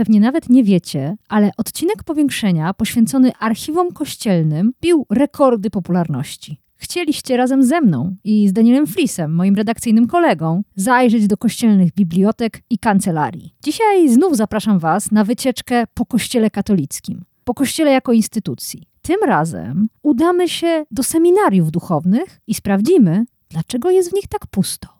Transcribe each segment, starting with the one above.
Pewnie nawet nie wiecie, ale odcinek powiększenia poświęcony archiwom kościelnym bił rekordy popularności. Chcieliście razem ze mną i z Danielem Flisem, moim redakcyjnym kolegą, zajrzeć do kościelnych bibliotek i kancelarii. Dzisiaj znów zapraszam Was na wycieczkę po Kościele katolickim, po Kościele jako instytucji. Tym razem udamy się do seminariów duchownych i sprawdzimy, dlaczego jest w nich tak pusto.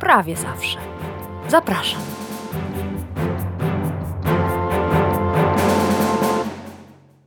prawie zawsze. Zapraszam.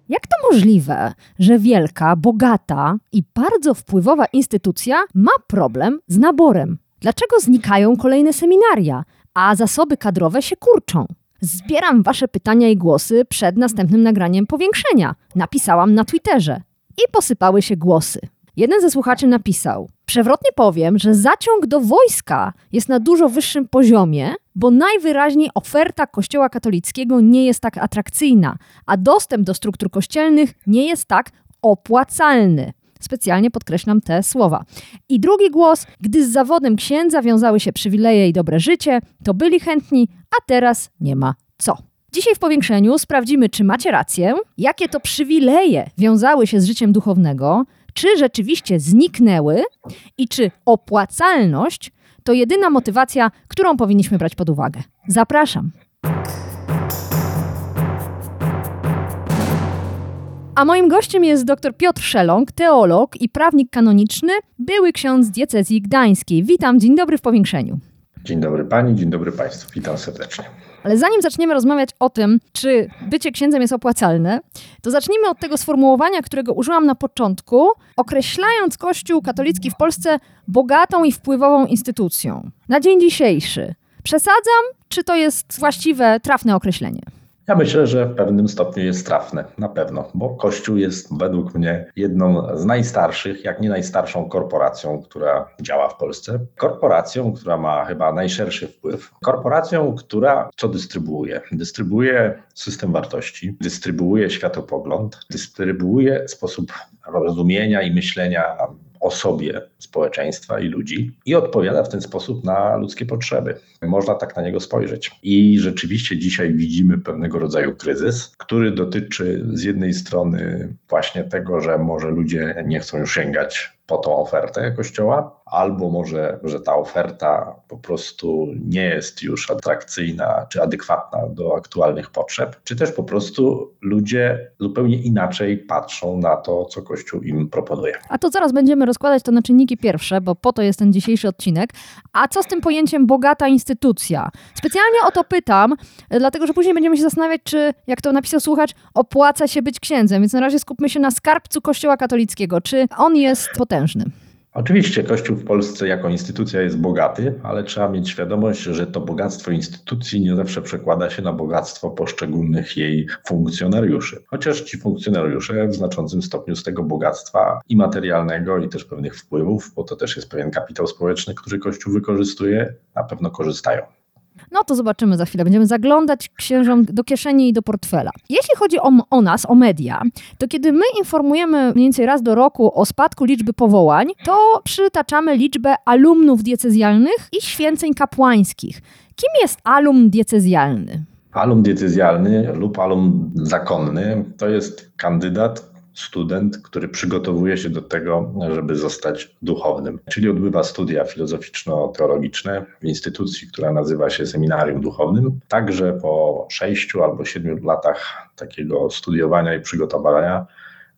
Jak to możliwe, że wielka, bogata i bardzo wpływowa instytucja ma problem z naborem? Dlaczego znikają kolejne seminaria, a zasoby kadrowe się kurczą? Zbieram Wasze pytania i głosy przed następnym nagraniem powiększenia. Napisałam na Twitterze i posypały się głosy. Jeden ze słuchaczy napisał: Przewrotnie powiem, że zaciąg do wojska jest na dużo wyższym poziomie, bo najwyraźniej oferta Kościoła katolickiego nie jest tak atrakcyjna, a dostęp do struktur kościelnych nie jest tak opłacalny. Specjalnie podkreślam te słowa. I drugi głos, gdy z zawodem księdza wiązały się przywileje i dobre życie, to byli chętni, a teraz nie ma co. Dzisiaj w powiększeniu sprawdzimy, czy macie rację, jakie to przywileje wiązały się z życiem duchownego, czy rzeczywiście zniknęły i czy opłacalność to jedyna motywacja, którą powinniśmy brać pod uwagę. Zapraszam. A moim gościem jest dr Piotr Szeląg, teolog i prawnik kanoniczny, były ksiądz diecezji gdańskiej. Witam, dzień dobry w powiększeniu. Dzień dobry pani, dzień dobry państwu, witam serdecznie. Ale zanim zaczniemy rozmawiać o tym, czy bycie księdzem jest opłacalne, to zacznijmy od tego sformułowania, którego użyłam na początku, określając Kościół katolicki w Polsce bogatą i wpływową instytucją. Na dzień dzisiejszy. Przesadzam, czy to jest właściwe, trafne określenie? Ja myślę, że w pewnym stopniu jest trafne, na pewno, bo Kościół jest według mnie jedną z najstarszych, jak nie najstarszą korporacją, która działa w Polsce. Korporacją, która ma chyba najszerszy wpływ. Korporacją, która co dystrybuuje? Dystrybuuje system wartości, dystrybuuje światopogląd, dystrybuuje sposób rozumienia i myślenia o sobie społeczeństwa i ludzi i odpowiada w ten sposób na ludzkie potrzeby. Można tak na niego spojrzeć. I rzeczywiście dzisiaj widzimy pewnego rodzaju kryzys, który dotyczy z jednej strony właśnie tego, że może ludzie nie chcą już sięgać po tą ofertę Kościoła, albo może, że ta oferta po prostu nie jest już atrakcyjna czy adekwatna do aktualnych potrzeb, czy też po prostu ludzie zupełnie inaczej patrzą na to, co Kościół im proponuje. A to zaraz będziemy rozkładać to na czynniki pierwsze, bo po to jest ten dzisiejszy odcinek. A co z tym pojęciem bogata instytucja? Specjalnie o to pytam, dlatego że później będziemy się zastanawiać, czy, jak to napisał słuchacz, opłaca się być księdzem. Więc na razie skupmy się na skarbcu Kościoła katolickiego. Czy on jest potężny? Oczywiście Kościół w Polsce jako instytucja jest bogaty, ale trzeba mieć świadomość, że to bogactwo instytucji nie zawsze przekłada się na bogactwo poszczególnych jej funkcjonariuszy. Chociaż ci funkcjonariusze w znaczącym stopniu z tego bogactwa i materialnego, i też pewnych wpływów, bo to też jest pewien kapitał społeczny, który Kościół wykorzystuje, na pewno korzystają. No to zobaczymy za chwilę. Będziemy zaglądać księżom do kieszeni i do portfela. Jeśli chodzi o, o nas, o media, to kiedy my informujemy mniej więcej raz do roku o spadku liczby powołań, to przytaczamy liczbę alumnów diecezjalnych i święceń kapłańskich. Kim jest alum diecezjalny? Alum diecezjalny lub alum zakonny to jest kandydat, student, który przygotowuje się do tego, żeby zostać duchownym, czyli odbywa studia filozoficzno-teologiczne w instytucji, która nazywa się Seminarium Duchownym. Także po sześciu albo siedmiu latach takiego studiowania i przygotowania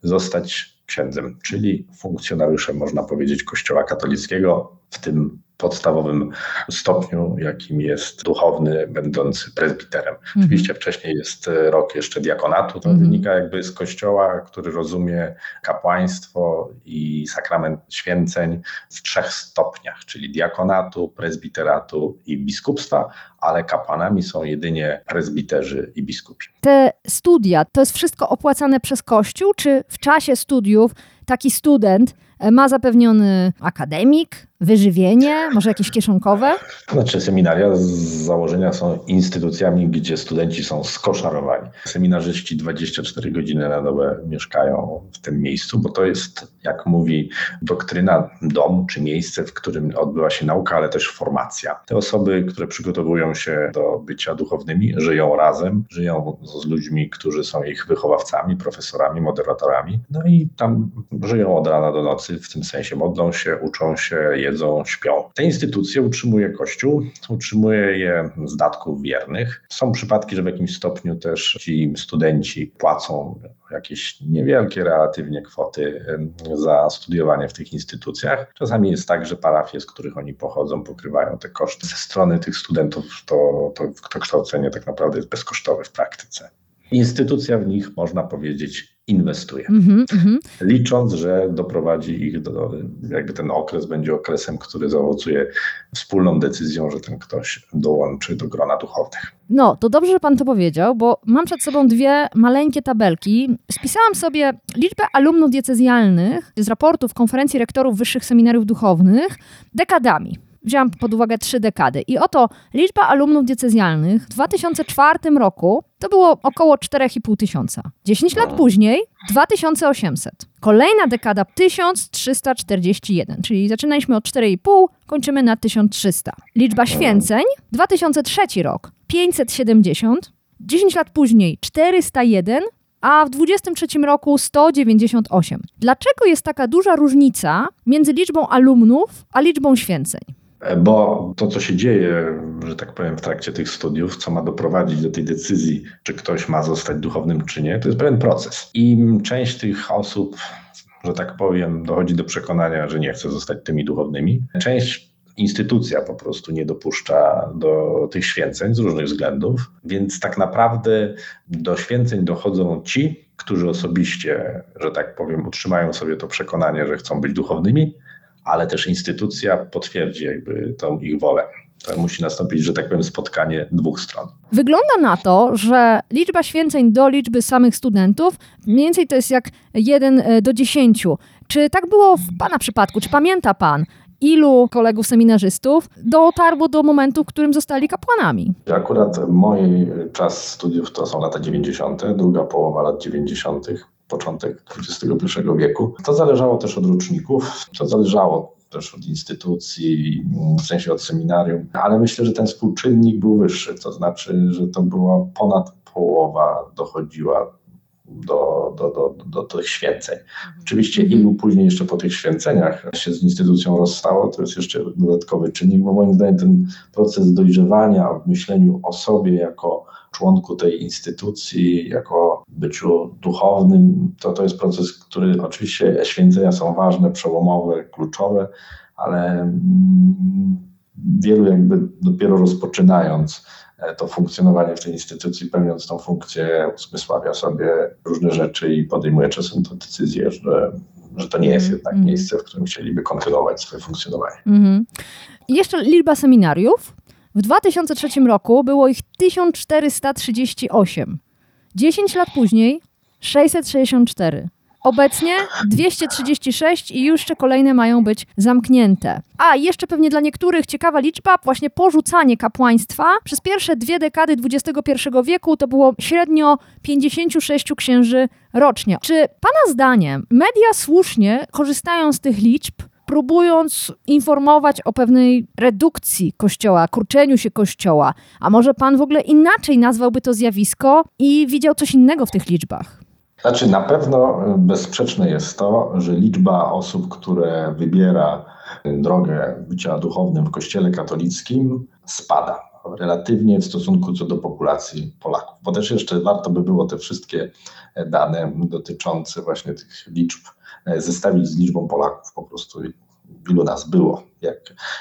zostać księdzem, czyli funkcjonariuszem, można powiedzieć, Kościoła katolickiego, w tym podstawowym stopniu, jakim jest duchowny będący prezbiterem. Mhm. Oczywiście wcześniej jest rok jeszcze diakonatu, to mhm. wynika jakby z kościoła, który rozumie kapłaństwo i sakrament święceń w trzech stopniach, czyli diakonatu, prezbiteratu i biskupstwa, ale kapłanami są jedynie prezbiterzy i biskupi. Te studia, to jest wszystko opłacane przez Kościół, czy w czasie studiów taki student e, ma zapewniony akademik, wyżywienie, może jakieś kieszonkowe? Znaczy seminaria z założenia są instytucjami, gdzie studenci są skoszarowani. Seminarzyści 24 godziny na dobę mieszkają w tym miejscu, bo to jest, jak mówi doktryna, dom czy miejsce, w którym odbywa się nauka, ale też formacja. Te osoby, które przygotowują się do bycia duchownymi, żyją razem, żyją z ludźmi, którzy są ich wychowawcami, profesorami, moderatorami, no i tam żyją od rana do nocy, w tym sensie modlą się, uczą się, jedzą, śpią. Te instytucje utrzymuje Kościół, utrzymuje je z datków wiernych. Są przypadki, że w jakimś stopniu też ci studenci płacą jakieś niewielkie relatywnie kwoty za studiowanie w tych instytucjach. Czasami jest tak, że parafie, z których oni pochodzą, pokrywają te koszty. Ze strony tych studentów to, to, to kształcenie tak naprawdę jest bezkosztowe w praktyce. Instytucja w nich, można powiedzieć, inwestuje. Mm -hmm. Licząc, że doprowadzi ich do, jakby ten okres będzie okresem, który zaowocuje wspólną decyzją, że ten ktoś dołączy do grona duchownych. No, to dobrze, że pan to powiedział, bo mam przed sobą dwie maleńkie tabelki. Spisałam sobie liczbę alumnów diecezjalnych z raportów konferencji rektorów wyższych seminariów duchownych dekadami wziąłam pod uwagę trzy dekady. I oto liczba alumnów diecezjalnych w 2004 roku to było około 4,5 tysiąca. 10 lat później 2800. Kolejna dekada 1341, czyli zaczynaliśmy od 4,5, kończymy na 1300. Liczba święceń 2003 rok 570, 10 lat później 401, a w 2023 roku 198. Dlaczego jest taka duża różnica między liczbą alumnów a liczbą święceń? Bo to, co się dzieje, że tak powiem, w trakcie tych studiów, co ma doprowadzić do tej decyzji, czy ktoś ma zostać duchownym, czy nie, to jest pewien proces. I część tych osób, że tak powiem, dochodzi do przekonania, że nie chce zostać tymi duchownymi. Część instytucja po prostu nie dopuszcza do tych święceń z różnych względów, więc tak naprawdę do święceń dochodzą ci, którzy osobiście, że tak powiem, utrzymają sobie to przekonanie, że chcą być duchownymi, ale też instytucja potwierdzi jakby tą ich wolę. To musi nastąpić, że tak powiem, spotkanie dwóch stron. Wygląda na to, że liczba święceń do liczby samych studentów mniej więcej to jest jak 1 e, do 10. Czy tak było w Pana przypadku? Czy pamięta Pan, ilu kolegów seminarzystów dotarło do momentu, w którym zostali kapłanami? Akurat mój czas studiów to są lata 90., druga połowa lat 90 początek XXI wieku. To zależało też od roczników, to zależało też od instytucji, w sensie od seminarium, ale myślę, że ten współczynnik był wyższy, to znaczy, że to była ponad połowa dochodziła do, do, do, do, tych święceń. Oczywiście mhm. ilu później jeszcze po tych święceniach się z instytucją rozstało, to jest jeszcze dodatkowy czynnik, bo moim zdaniem ten proces dojrzewania w myśleniu o sobie jako członku tej instytucji, jako byciu duchownym, to to jest proces, który oczywiście święcenia są ważne, przełomowe, kluczowe, ale mm, wielu jakby dopiero rozpoczynając e, to funkcjonowanie w tej instytucji, pełniąc tą funkcję, uzmysławia sobie różne rzeczy i podejmuje czasem tę decyzję, że, że to nie jest mhm, jednak mm. miejsce, w którym chcieliby kontynuować swoje funkcjonowanie. Mm. I jeszcze liczba seminariów. W 2003 roku było ich 1438. 10 lat później 664. Obecnie 236 i jeszcze kolejne mają być zamknięte. A jeszcze pewnie dla niektórych ciekawa liczba, właśnie porzucanie kapłaństwa. Przez pierwsze dwie dekady XXI wieku to było średnio 56 księży rocznie. Czy Pana zdaniem media słusznie korzystają z tych liczb, próbując informować o pewnej redukcji kościoła, kurczeniu się kościoła. A może pan w ogóle inaczej nazwałby to zjawisko i widział coś innego w tych liczbach? Znaczy, na pewno bezsprzeczne jest to, że liczba osób, które wybiera drogę bycia duchownym w Kościele katolickim, spada relatywnie w stosunku co do populacji Polaków. Bo też jeszcze warto by było te wszystkie dane dotyczące właśnie tych liczb zestawić z liczbą Polaków po prostu, ilu nas było, jak,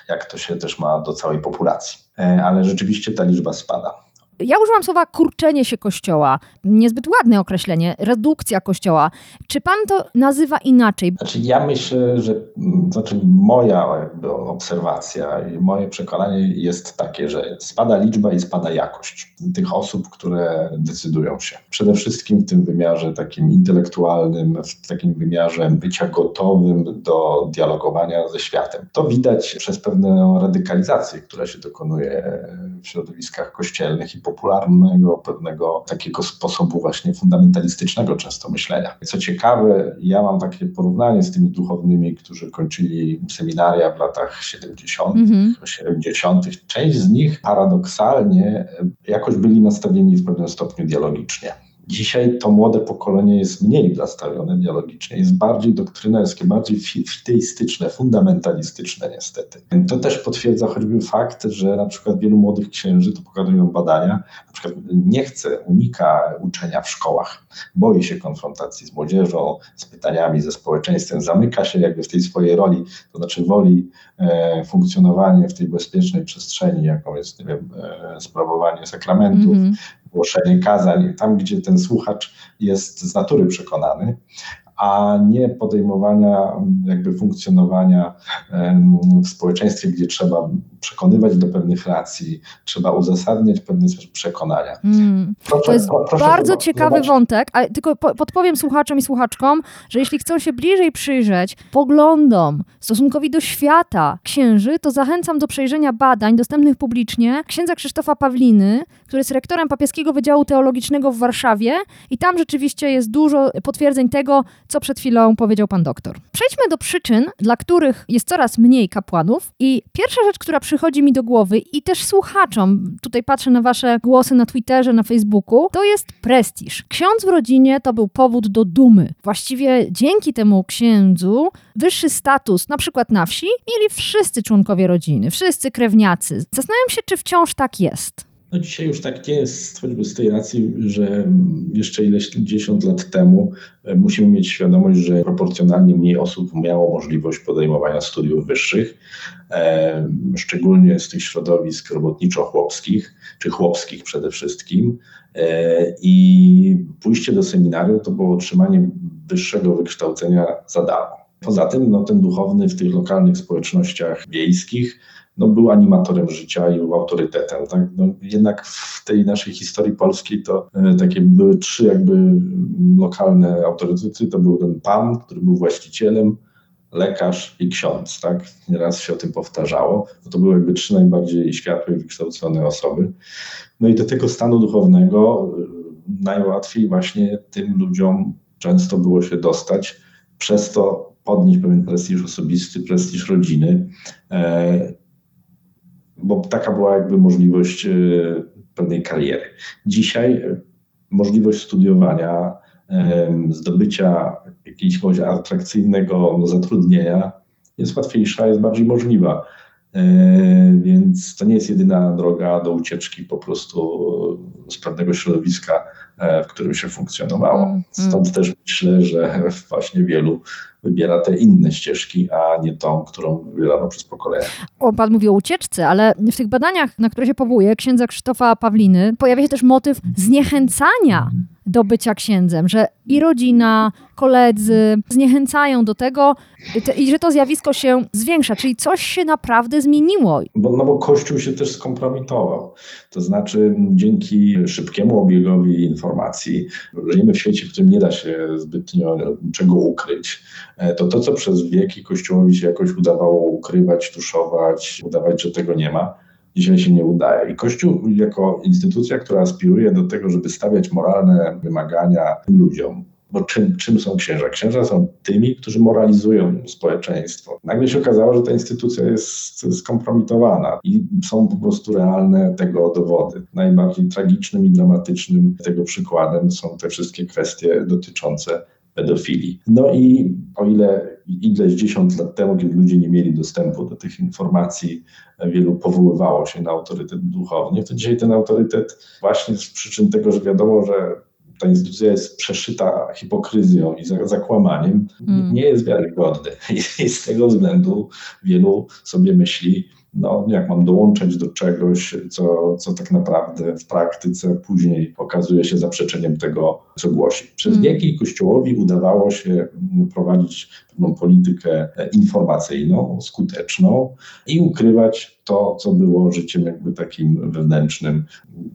jak to się też ma do całej populacji. E, ale rzeczywiście ta liczba spada. Ja użyłam słowa kurczenie się kościoła. Niezbyt ładne określenie, redukcja kościoła. Czy pan to nazywa inaczej? Znaczy, ja myślę, że znaczy moja obserwacja i moje przekonanie jest takie, że spada liczba i spada jakość tych osób, które decydują się. Przede wszystkim w tym wymiarze takim intelektualnym, w takim wymiarze bycia gotowym do dialogowania ze światem. To widać przez pewną radykalizację, która się dokonuje w środowiskach kościelnych i popularnego, pewnego takiego sposobu właśnie fundamentalistycznego często myślenia. Co ciekawe, ja mam takie porównanie z tymi duchownymi, którzy kończyli seminaria w latach 70., mm 70. Część z nich paradoksalnie jakoś byli nastawieni w pewnym stopniu dialogicznie. Dzisiaj to młode pokolenie jest mniej nastawione dialogicznie, jest bardziej doktrynerskie, bardziej fiteistyczne, fundamentalistyczne niestety. To też potwierdza choćby fakt, że na przykład wielu młodych księży, to pokazują badania, na przykład nie chce, unika uczenia w szkołach, boi się konfrontacji z młodzieżą, z pytaniami, ze społeczeństwem, zamyka się jakby w tej swojej roli, to znaczy woli e, funkcjonowanie w tej bezpiecznej przestrzeni, jaką jest, nie wiem, e, sprawowanie sakramentów, mm -hmm głoszenie kazań, tam gdzie ten słuchacz jest z natury przekonany, a nie podejmowania jakby funkcjonowania w społeczeństwie, gdzie trzeba przekonywać do pewnych racji, trzeba uzasadniać pewne przekonania. Mm. Proszę, to jest proszę bardzo ciekawy zobaczyć. wątek, a tylko podpowiem słuchaczom i słuchaczkom, że jeśli chcą się bliżej przyjrzeć poglądom, stosunkowi do świata księży, to zachęcam do przejrzenia badań dostępnych publicznie księdza Krzysztofa Pawliny, który jest rektorem papieskiego Wydziału Teologicznego w Warszawie i tam rzeczywiście jest dużo potwierdzeń tego, co przed chwilą powiedział pan doktor. Przejdźmy do przyczyn, dla których jest coraz mniej kapłanów i pierwsza rzecz, która przychodzi mi do głowy i też słuchaczom, tutaj patrzę na wasze głosy na Twitterze, na Facebooku, to jest prestiż. Ksiądz w rodzinie to był powód do dumy. Właściwie dzięki temu księdzu wyższy status, na przykład na wsi, mieli wszyscy członkowie rodziny, wszyscy krewniacy. Zastanawiam się, czy wciąż tak jest. No dzisiaj już tak nie jest, choćby z tej racji, że jeszcze ileś dziesiąt lat temu e, musimy mieć świadomość, że proporcjonalnie mniej osób miało możliwość podejmowania studiów wyższych, e, szczególnie z tych środowisk robotniczo-chłopskich, czy chłopskich przede wszystkim. E, I pójście do seminarium to było otrzymanie wyższego wykształcenia za darmo. Poza tym no, ten duchowny w tych lokalnych społecznościach wiejskich no, był animatorem życia i był autorytetem. Tak? No, jednak w tej naszej historii polskiej to e, takie były trzy jakby lokalne autorytety. To był ten pan, który był właścicielem, lekarz i ksiądz. Tak? Nieraz się o tym powtarzało. No, to były jakby trzy najbardziej światłe, wykształcone osoby. No i do tego stanu duchownego e, najłatwiej właśnie tym ludziom często było się dostać. Przez to podnieść pewien prestiż osobisty, prestiż rodziny. E, bo taka była jakby możliwość e, pewnej kariery. Dzisiaj e, możliwość studiowania, zdobycia jakiegoś atrakcyjnego zatrudnienia jest łatwiejsza, jest bardziej możliwa. E, więc to nie jest jedyna droga do ucieczki po prostu z pewnego środowiska, w którym się funkcjonowało. Mm, Stąd mm. też myślę, że właśnie wielu wybiera te inne ścieżki, a nie tą, którą wybierano przez pokolenia. O, pan mówi o ucieczce, ale w tych badaniach, na które się powołuje, księdza Krzysztofa Pawliny, pojawia się też motyw zniechęcania do bycia księdzem, że i rodzina, koledzy zniechęcają do tego i że to zjawisko się zwiększa, czyli coś się naprawdę zmieniło. Bo, no bo Kościół się też skompromitował. To znaczy dzięki szybkiemu obiegowi informacji, żyjemy w świecie, w którym nie da się zbytnio czego ukryć, e, to to, co przez wieki Kościołowi się jakoś udawało ukrywać, tuszować, udawać, że tego nie ma, dzisiaj się nie udaje. I Kościół jako instytucja, która aspiruje do tego, żeby stawiać moralne wymagania ludziom, bo czym, czym są księża? Księża są tymi, którzy moralizują społeczeństwo. Nagle się okazało, że ta instytucja jest skompromitowana i są po prostu realne tego dowody. Najbardziej tragicznym i dramatycznym tego przykładem są te wszystkie kwestie dotyczące pedofilii. No i o ile ileś dziesiąt lat temu, kiedy ludzie nie mieli dostępu do tych informacji, wielu powoływało się na autorytet duchowny, to dzisiaj ten autorytet właśnie z przyczyn tego, że wiadomo, że ta instytucja jest przeszyta hipokryzją i zakłamaniem, mm. nie jest wiarygodny. I z tego względu wielu sobie myśli, no, jak mam dołączać do czegoś, co, co tak naprawdę w praktyce później okazuje się zaprzeczeniem tego, co głosi. Przez mm. wieki Kościołowi udawało się prowadzić pewną politykę informacyjną, skuteczną i ukrywać to, co było życiem jakby takim wewnętrznym,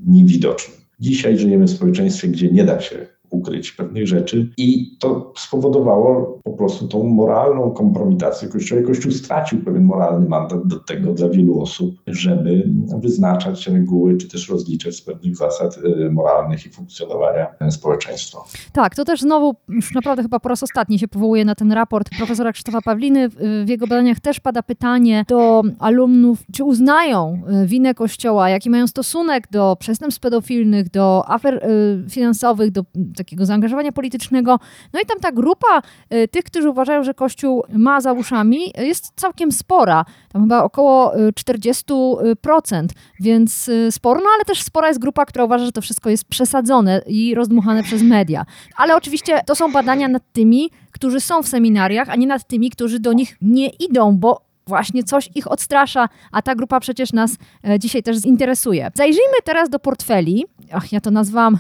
niewidocznym. Dzisiaj żyjemy w społeczeństwie, gdzie nie da się ukryć pewnych rzeczy i to spowodowało po prostu tą moralną kompromitację Kościoła. Kościół stracił pewien moralny mandat do tego dla wielu osób, żeby wyznaczać reguły, czy też rozliczać z pewnych zasad y, moralnych i funkcjonowania społeczeństwa. Tak, to też znowu już naprawdę chyba po raz ostatni się powołuje na ten raport profesora Krzysztofa Pawliny. W jego badaniach też pada pytanie do alumnów, czy uznają winę Kościoła, jaki mają stosunek do przestępstw pedofilnych, do afer finansowych, do takiego zaangażowania politycznego. No i tam ta grupa y, tych, którzy uważają, że Kościół ma za uszami, jest całkiem spora. Tam chyba około 40%, y, więc y, sporo, no ale też spora jest grupa, która uważa, że to wszystko jest przesadzone i rozdmuchane przez media. Ale oczywiście to są badania nad tymi, którzy są w seminariach, a nie nad tymi, którzy do nich nie idą, bo właśnie coś ich odstrasza, a ta grupa przecież nas e, dzisiaj też zinteresuje. Zajrzyjmy teraz do portfeli. Ach, ja to nazwałam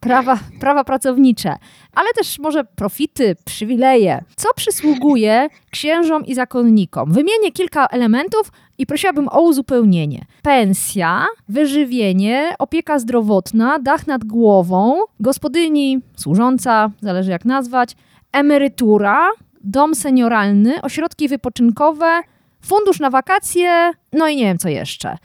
prawa, prawa pracownicze, ale też może profity, przywileje. Co przysługuje księżom i zakonnikom? Wymienię kilka elementów i prosiłabym o uzupełnienie. Pensja, wyżywienie, opieka zdrowotna, dach nad głową, gospodyni, służąca, zależy jak nazwać, emerytura, dom senioralny, ośrodki wypoczynkowe, fundusz na wakacje, no i nie wiem co jeszcze.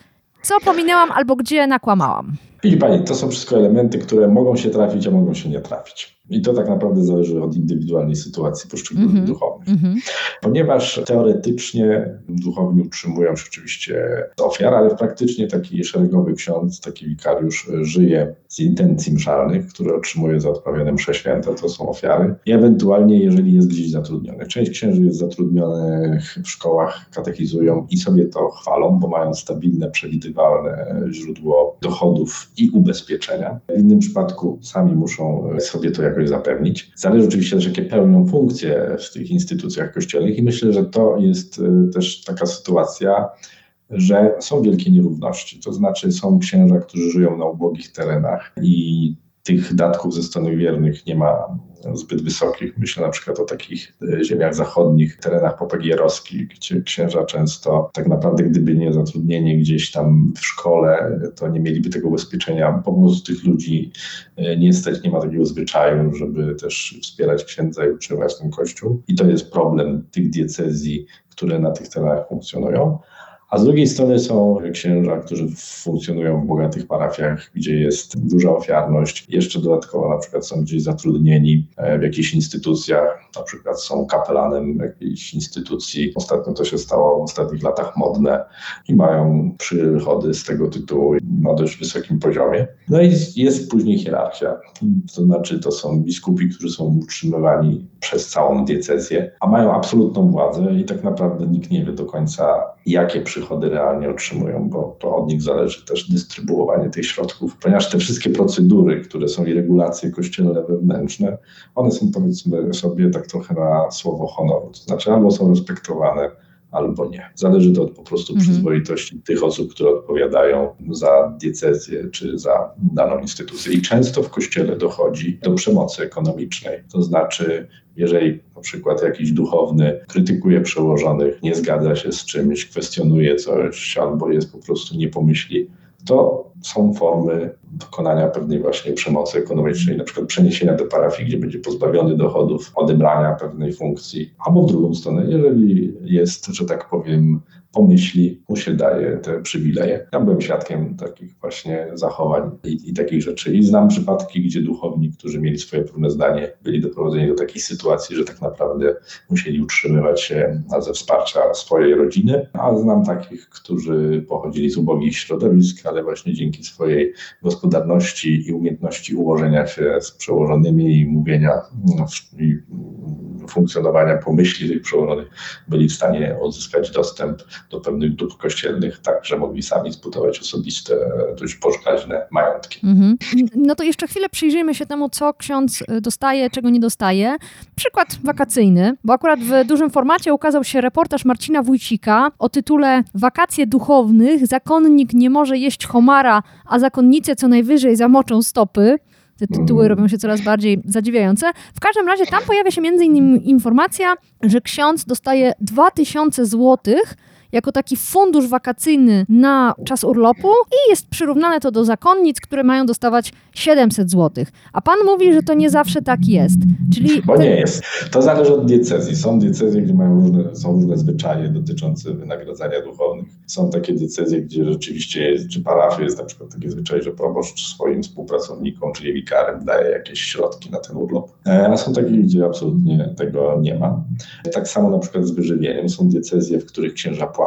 Co pominęłam albo gdzie nakłamałam? Widzi Pani, to są wszystko elementy, które mogą się trafić, a mogą się nie trafić. I to tak naprawdę zależy od indywidualnej sytuacji poszczególnych mm -hmm. duchownych. Mm -hmm. Ponieważ teoretycznie duchowni utrzymują się oczywiście ofiar, ale praktycznie taki szeregowy ksiądz, taki wikariusz żyje z intencji mszalnych, które otrzymuje za odprawione msze święte, to są ofiary. I ewentualnie, jeżeli jest gdzieś zatrudniony. Część księży jest zatrudnionych w szkołach, katechizują i sobie to chwalą, bo mają stabilne, przewidywalne źródło dochodów i ubezpieczenia. W innym przypadku sami muszą sobie to jakoś zapewnić. Zależy oczywiście też, jakie pełnią funkcje w tych instytucjach kościelnych i myślę, że to jest y, też taka sytuacja, że są wielkie nierówności. To znaczy są księża, którzy żyją na ubogich terenach i tych datków ze stanu wiernych nie ma zbyt wysokich. Myślę na przykład o takich e, ziemiach zachodnich, terenach popegierowskich, gdzie księża często tak naprawdę gdyby nie zatrudnienie gdzieś tam w szkole, to nie mieliby tego ubezpieczenia. Po prostu tych ludzi e, nie stać, nie ma takiego zwyczaju, żeby też wspierać księdza i utrzymywać ten kościół. I to jest problem tych diecezji, które na tych terenach funkcjonują. A z drugiej strony są księża, którzy funkcjonują w bogatych parafiach, gdzie jest duża ofiarność. Jeszcze dodatkowo na przykład są gdzieś zatrudnieni e, w jakichś instytucjach, na przykład są kapelanem jakiejś instytucji. Ostatnio to się stało w ostatnich latach modne i mają przychody z tego tytułu na dość wysokim poziomie. No i jest później hierarchia. To znaczy to są biskupi, którzy są utrzymywani przez całą diecezję, a mają absolutną władzę i tak naprawdę nikt nie wie do końca, jakie przychody realnie otrzymują, bo to od nich zależy też dystrybuowanie tych środków, ponieważ te wszystkie procedury, które są i regulacje kościelne wewnętrzne, one są powiedzmy sobie tak trochę na słowo honoru, to znaczy albo są respektowane, albo nie. Zależy to od po prostu mhm. przyzwoitości tych osób, które odpowiadają za diecezję czy za daną instytucję. I często w kościele dochodzi do przemocy ekonomicznej. To znaczy, jeżeli na przykład jakiś duchowny krytykuje przełożonych, nie zgadza się z czymś, kwestionuje coś albo jest po prostu nie pomyśli, to są formy dokonania pewnej właśnie przemocy ekonomicznej, na przykład przeniesienia do parafii, gdzie będzie pozbawiony dochodów, odebrania pewnej funkcji, albo w drugą stronę, jeżeli jest, że tak powiem, pomyśli, mu się daje te przywileje. Ja byłem świadkiem takich właśnie zachowań i, i, takich rzeczy. I znam przypadki, gdzie duchowni, którzy mieli swoje pewne zdanie, byli doprowadzeni do takiej sytuacji, że tak naprawdę musieli utrzymywać się ze wsparcia swojej rodziny. A znam takich, którzy pochodzili z ubogich środowisk, ale właśnie dzięki swojej gospodarności i umiejętności ułożenia się z przełożonymi i mówienia i funkcjonowania pomyśli tych przełożonych byli w stanie odzyskać dostęp do pewnych dóbr kościelnych, tak, że mogli sami zbudować osobiste, dość pokaźne majątki. Mhm. No to jeszcze chwilę przyjrzyjmy się temu, co ksiądz dostaje, czego nie dostaje. Przykład wakacyjny, bo akurat w dużym formacie ukazał się reportaż Marcina Wójcika o tytule Wakacje duchownych, zakonnik nie może jeść homara, a zakonnice co najwyżej zamoczą stopy. Te tytuły robią się coraz bardziej zadziwiające. W każdym razie tam pojawia się między innymi informacja, że ksiądz dostaje 2000 złotych jako taki fundusz wakacyjny na czas urlopu i jest przyrównane to do zakonnic, które mają dostawać 700 zł. A pan mówi, że to nie zawsze tak jest. Czyli Bo nie jest. To zależy od diecezji. Są diecezje, gdzie mają różne, są różne zwyczaje dotyczące wynagradzania duchownych. Są takie diecezje, gdzie rzeczywiście jest, czy parafie jest na przykład taki zwyczaj, że proboszcz swoim współpracownikom, czyli wikarem daje jakieś środki na ten urlop. E, a są takie, gdzie absolutnie tego nie ma. Tak samo na przykład z wyżywieniem. Są diecezje, w których księża płacą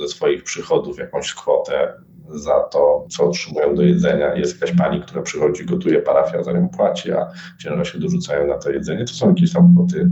ze swoich przychodów jakąś kwotę za to, co otrzymują do jedzenia. Jest jakaś pani, która przychodzi, gotuje, parafia za nią płaci, a księża się dorzucają na to jedzenie. To są jakieś tam kwoty,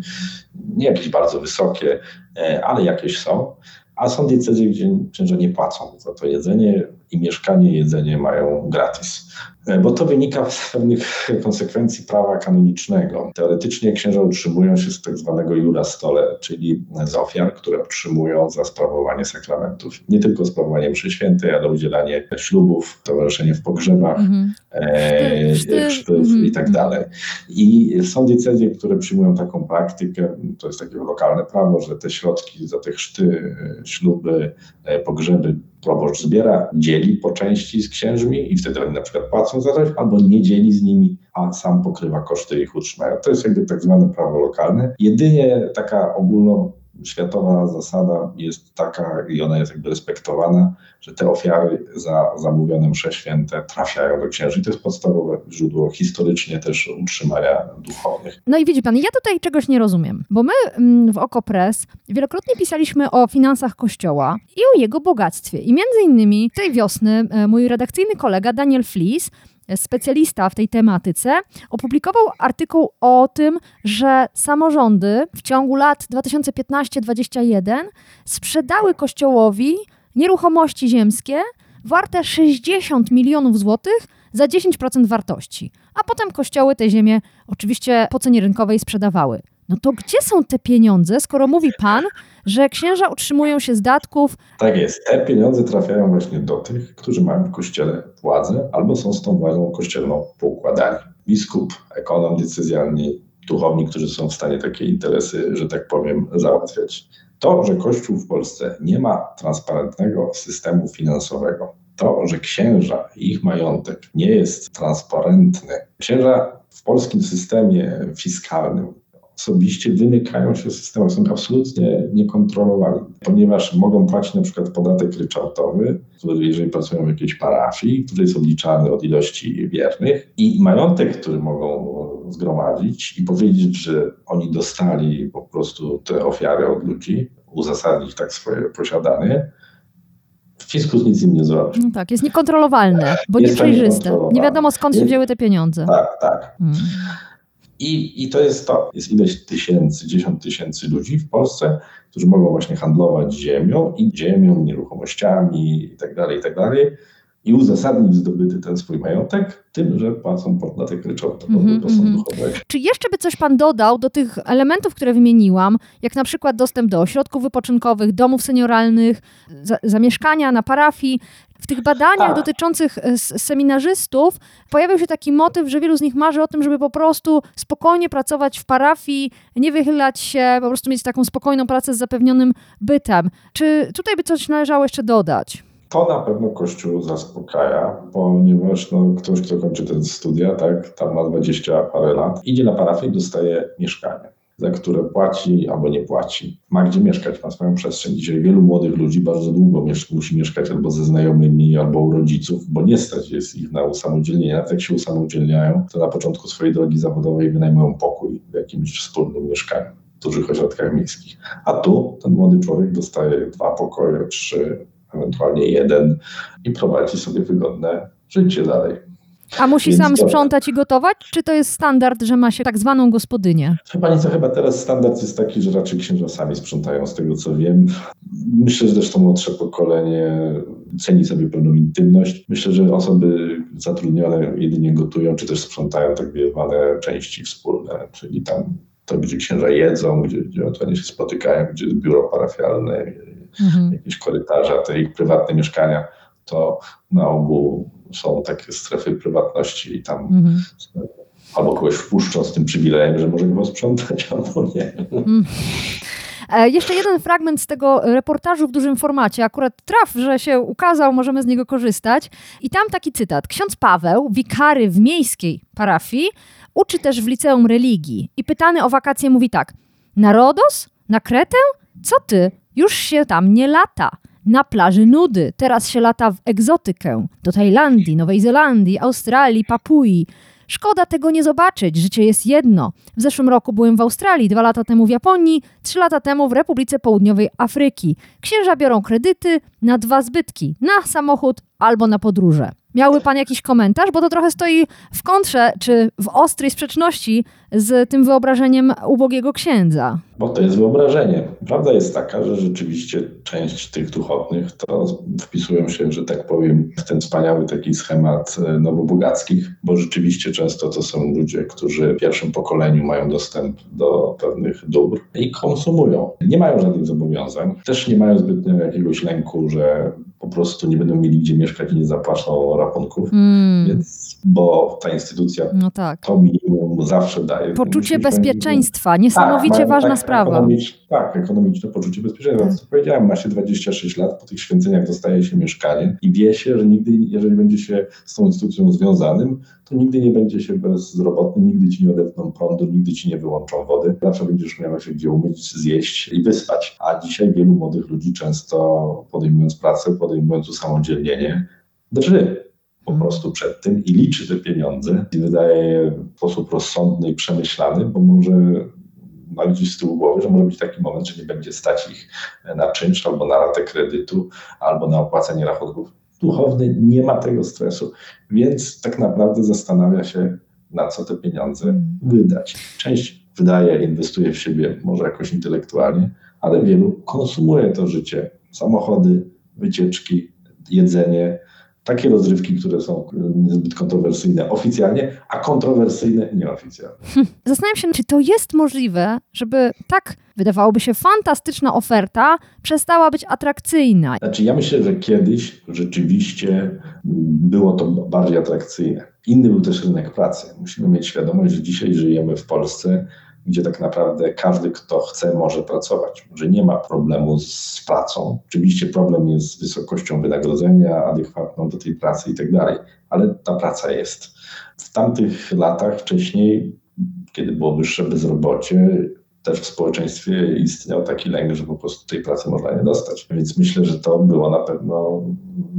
nie jakieś bardzo wysokie, e, ale jakieś są. A są diecezje, gdzie księża nie płacą za to jedzenie i mieszkanie jedzenie mają gratis. E, bo to wynika z pewnych konsekwencji prawa kanonicznego. Teoretycznie księża utrzymują się z tak zwanego jura stole, czyli z ofiar, które otrzymują za sprawowanie sakramentów. Nie tylko sprawowanie mszy świętej, ale udzielanie ślubów, towarzyszenie w pogrzebach, mm -hmm. chrztów mm -hmm. i tak dalej. I są diecezje, które przyjmują taką praktykę, to jest takie lokalne prawo, że te środki za te chrzty, śluby, e, pogrzeby proboszcz zbiera, dzieli po części z księżmi i wtedy oni na przykład płacą za coś, albo nie dzieli z nimi, a sam pokrywa koszty ich utrzymania. To jest jakby tak zwane prawo lokalne. Jedynie taka ogólno światowa zasada jest taka i ona jest jakby respektowana, że te ofiary za zamówione msze święte trafiają do księży. I to jest podstawowe źródło historycznie też utrzymania duchownych. No i widzi pan, ja tutaj czegoś nie rozumiem, bo my mm, w Okopres wielokrotnie pisaliśmy o finansach Kościoła i o jego bogactwie. I między innymi tej wiosny e, mój redakcyjny kolega Daniel Flis specjalista w tej tematyce, opublikował artykuł o tym, że samorządy w ciągu lat 2015-2021 sprzedały Kościołowi nieruchomości ziemskie warte 60 milionów złotych za 10% wartości, a potem kościoły te ziemię oczywiście po cenie rynkowej sprzedawały. No to gdzie są te pieniądze, skoro mówi pan, że księża utrzymują się z datków? Tak jest. Te pieniądze trafiają właśnie do tych, którzy mają w kościele władzę albo są z tą władzą kościelną poukładani. Biskup, ekonom decyzjalni, duchowni, którzy są w stanie takie interesy, że tak powiem, załatwiać. To, że Kościół w Polsce nie ma transparentnego systemu finansowego, to, że księża i ich majątek nie jest transparentny. Księża w polskim systemie fiskalnym osobiście wymykają się z systemu, są absolutnie niekontrolowani, ponieważ mogą płacić na przykład podatek ryczałtowy, jeżeli pracują w jakiejś parafii, który jest odliczany od ilości wiernych i majątek, który mogą zgromadzić i powiedzieć, że oni dostali po prostu te ofiary od ludzi, uzasadnić tak swoje posiadanie, fiskus nic im nie zrobi. No tak, jest niekontrolowalne, bo jest nieprzejrzyste. Nie wiadomo skąd się wzięły te pieniądze. Tak, tak. Hmm. I, I to jest to. Jest ileś tysięcy, dziesiąt tysięcy ludzi w Polsce, którzy mogą właśnie handlować ziemią i ziemią, nieruchomościami itd., tak itd. I uzasadnić zdobyty ten swój majątek tym, że płacą podatek ryczałtowy mm -hmm, do sądu mm. Czy jeszcze by coś Pan dodał do tych elementów, które wymieniłam, jak na przykład dostęp do ośrodków wypoczynkowych, domów senioralnych, za, zamieszkania na parafii? W tych badaniach tak. dotyczących e, seminarzystów pojawił się taki motyw, że wielu z nich marzy o tym, żeby po prostu spokojnie pracować w parafii, nie wychylać się, po prostu mieć taką spokojną pracę z zapewnionym bytem. Czy tutaj by coś należało jeszcze dodać? To na pewno Kościół zaspokaja, ponieważ no, ktoś, kto kończy te studia, tak, tam ma 20 parę lat, idzie na parafię i dostaje mieszkanie za które płaci albo nie płaci. Ma gdzie mieszkać, ma swoją przestrzeń. Dzisiaj wielu młodych ludzi bardzo długo miesz musi mieszkać albo ze znajomymi, albo u rodziców, bo nie stać jest ich na usamodzielnienie. Jak się usamodzielniają, to na początku swojej drogi zawodowej wynajmują pokój w jakimś wspólnym mieszkaniu w dużych ośrodkach miejskich. A tu ten młody człowiek dostaje dwa pokoje, trzy, ewentualnie jeden i prowadzi sobie wygodne życie dalej. A musi Więc sam sprzątać i gotować, czy to jest standard, że ma się tak zwaną gospodynię? Pani co, chyba teraz standard jest taki, że raczej księża sami sprzątają, z tego co wiem. Myślę, że zresztą młodsze pokolenie ceni sobie pewną intymność. Myślę, że osoby zatrudnione jedynie gotują, czy też sprzątają tak zwane części wspólne, czyli tam to, gdzie księża jedzą, gdzie, gdzie ewentualnie się spotykają, gdzie jest biuro parafialne, mhm. jakieś korytarze, te ich prywatne mieszkania, to na ogół są takie strefy prywatności i tam mhm. albo kogoś wpuszczą z tym przywilejem, że może go sprzątać, albo nie. Mhm. E, jeszcze jeden fragment z tego reportażu w dużym formacie. Akurat traf, że się ukazał, możemy z niego korzystać. I tam taki cytat. Ksiądz Paweł, wikary w miejskiej parafii, uczy też w liceum religii. I pytany o wakacje mówi tak. Na Rodos? Na Kretę? Co ty? Już się tam nie lata. Na plaży nudy. Teraz się lata w egzotykę. Do Tajlandii, Nowej Zelandii, Australii, Papui. Szkoda tego nie zobaczyć, życie jest jedno. W zeszłym roku byłem w Australii, dwa lata temu w Japonii, trzy lata temu w Republice Południowej Afryki. Księża biorą kredyty na dwa zbytki, na samochód albo na podróże. Miałby Pan jakiś komentarz? Bo to trochę stoi w kontrze, czy w ostrej sprzeczności z tym wyobrażeniem ubogiego księdza. Bo to jest wyobrażenie. Prawda jest taka, że rzeczywiście część tych duchownych to wpisują się, że tak powiem, w ten wspaniały taki schemat e, nowobogackich, bo rzeczywiście często to są ludzie, którzy w pierwszym pokoleniu mają dostęp do pewnych dóbr i konsumują. Nie mają żadnych zobowiązań, też nie mają zbytnio jakiegoś lęku, że po prostu nie będą mieli gdzie mieszkać i nie zapłacą rachunków, mm. więc, bo ta instytucja no tak. to minimum zawsze daje. Poczucie bezpieczeństwa, tak, niesamowicie tak, ważna tak, sprawa. Ekonomicz, tak, ekonomiczne poczucie bezpieczeństwa. Tak. Co powiedziałem, ma się 26 lat, po tych święceniach dostaje się mieszkanie i wie się, że nigdy, jeżeli będzie się z tą instytucją związanym, to nigdy nie będzie się bezrobotny, nigdy ci nie odetną prądu, nigdy ci nie wyłączą wody. Zawsze będziesz miał się gdzie umyć, zjeść i wyspać. A dzisiaj wielu młodych ludzi często podejmując pracę, podejmując usamodzielnienie, drży po prostu przed tym i liczy te pieniądze i wydaje je w sposób rozsądny i przemyślany, bo może ma gdzieś z tyłu głowy, że może być taki moment, że nie będzie stać ich na czynsz albo na ratę kredytu, albo na opłacenie rachunków duchowny nie ma tego stresu, więc tak naprawdę zastanawia się, na co te pieniądze wydać. Część wydaje, inwestuje w siebie, może jakoś intelektualnie, ale wielu konsumuje to życie. Samochody, wycieczki, jedzenie, takie rozrywki, które są niezbyt kontrowersyjne oficjalnie, a kontrowersyjne nieoficjalnie. Hm. Zastanawiam się, czy to jest możliwe, żeby tak wydawałoby się fantastyczna oferta przestała być atrakcyjna. Znaczy ja myślę, że kiedyś rzeczywiście było to bardziej atrakcyjne. Inny był też rynek pracy. Musimy mieć świadomość, że dzisiaj żyjemy w Polsce, gdzie tak naprawdę każdy, kto chce, może pracować, że nie ma problemu z pracą. Oczywiście problem jest z wysokością wynagrodzenia, adekwatną do tej pracy i tak dalej, ale ta praca jest. W tamtych latach wcześniej, kiedy było wyższe bezrobocie, też w społeczeństwie istniał taki lęk, że po prostu tej pracy można nie dostać. Więc myślę, że to było na pewno